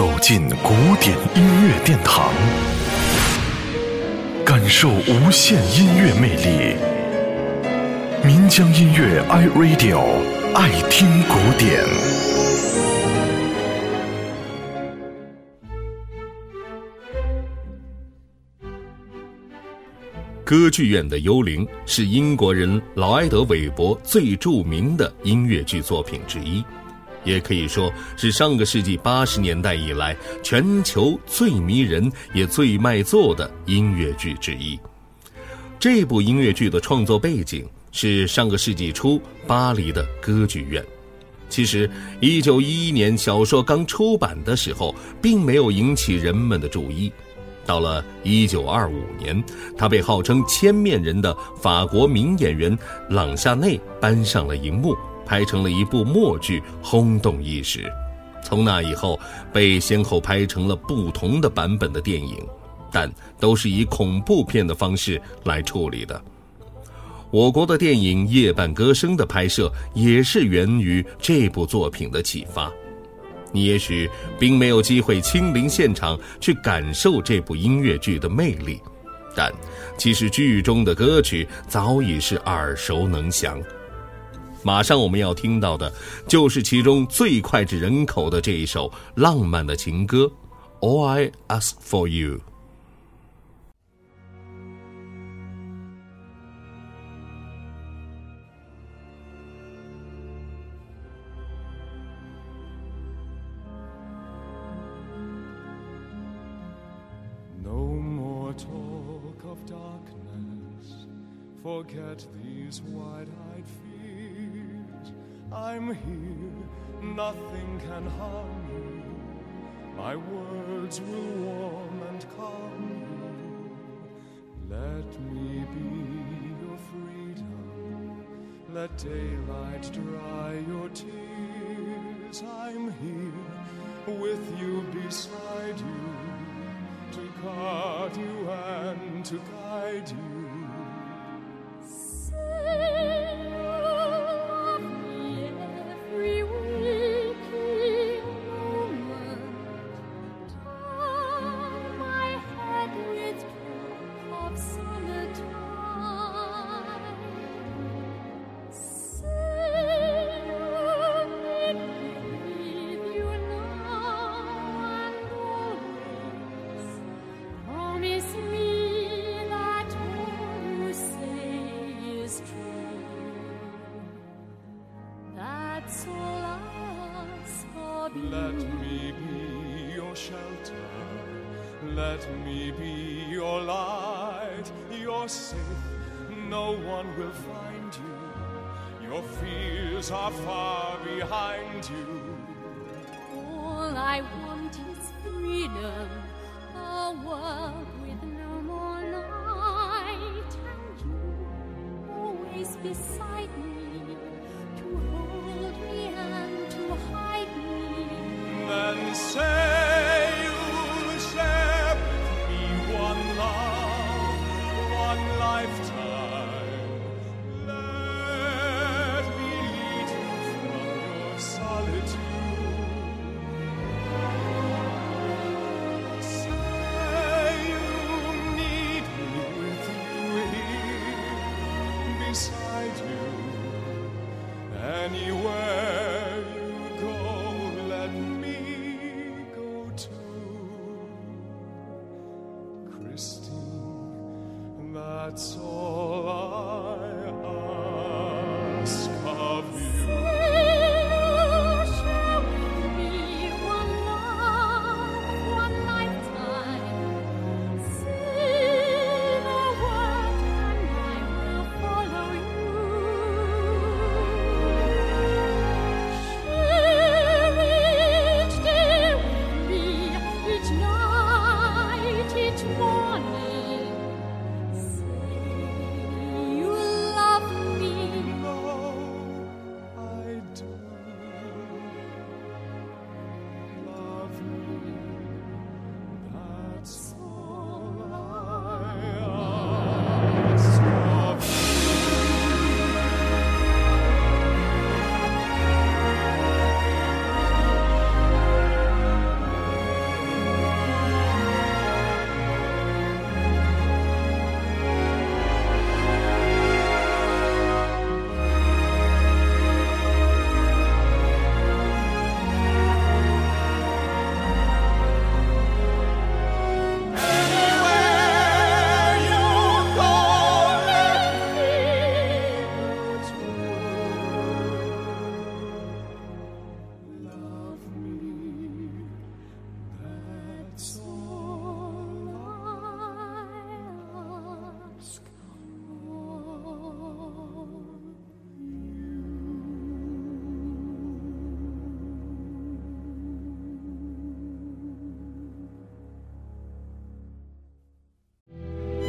走进古典音乐殿堂，感受无限音乐魅力。民江音乐 iRadio 爱听古典。歌剧院的幽灵是英国人劳埃德·韦伯最著名的音乐剧作品之一。也可以说是上个世纪八十年代以来全球最迷人也最卖座的音乐剧之一。这部音乐剧的创作背景是上个世纪初巴黎的歌剧院。其实，一九一一年小说刚出版的时候，并没有引起人们的注意。到了一九二五年，他被号称“千面人”的法国名演员朗夏内搬上了荧幕。拍成了一部默剧，轰动一时。从那以后，被先后拍成了不同的版本的电影，但都是以恐怖片的方式来处理的。我国的电影《夜半歌声》的拍摄也是源于这部作品的启发。你也许并没有机会亲临现场去感受这部音乐剧的魅力，但其实剧中的歌曲早已是耳熟能详。马上我们要听到的，就是其中最脍炙人口的这一首浪漫的情歌《All I Ask for You》。Talk of darkness. Forget these wide-eyed fears. I'm here, nothing can harm you. My words will warm and calm you. Let me be your freedom. Let daylight dry your tears. I'm here with you Let me be your light. You're safe. No one will find you. Your fears are far behind you. All I want is freedom, a world with no more night, and you always beside me that's all I ask of you. One love, one lifetime. The and I will follow you. Share each day with me, each night, each.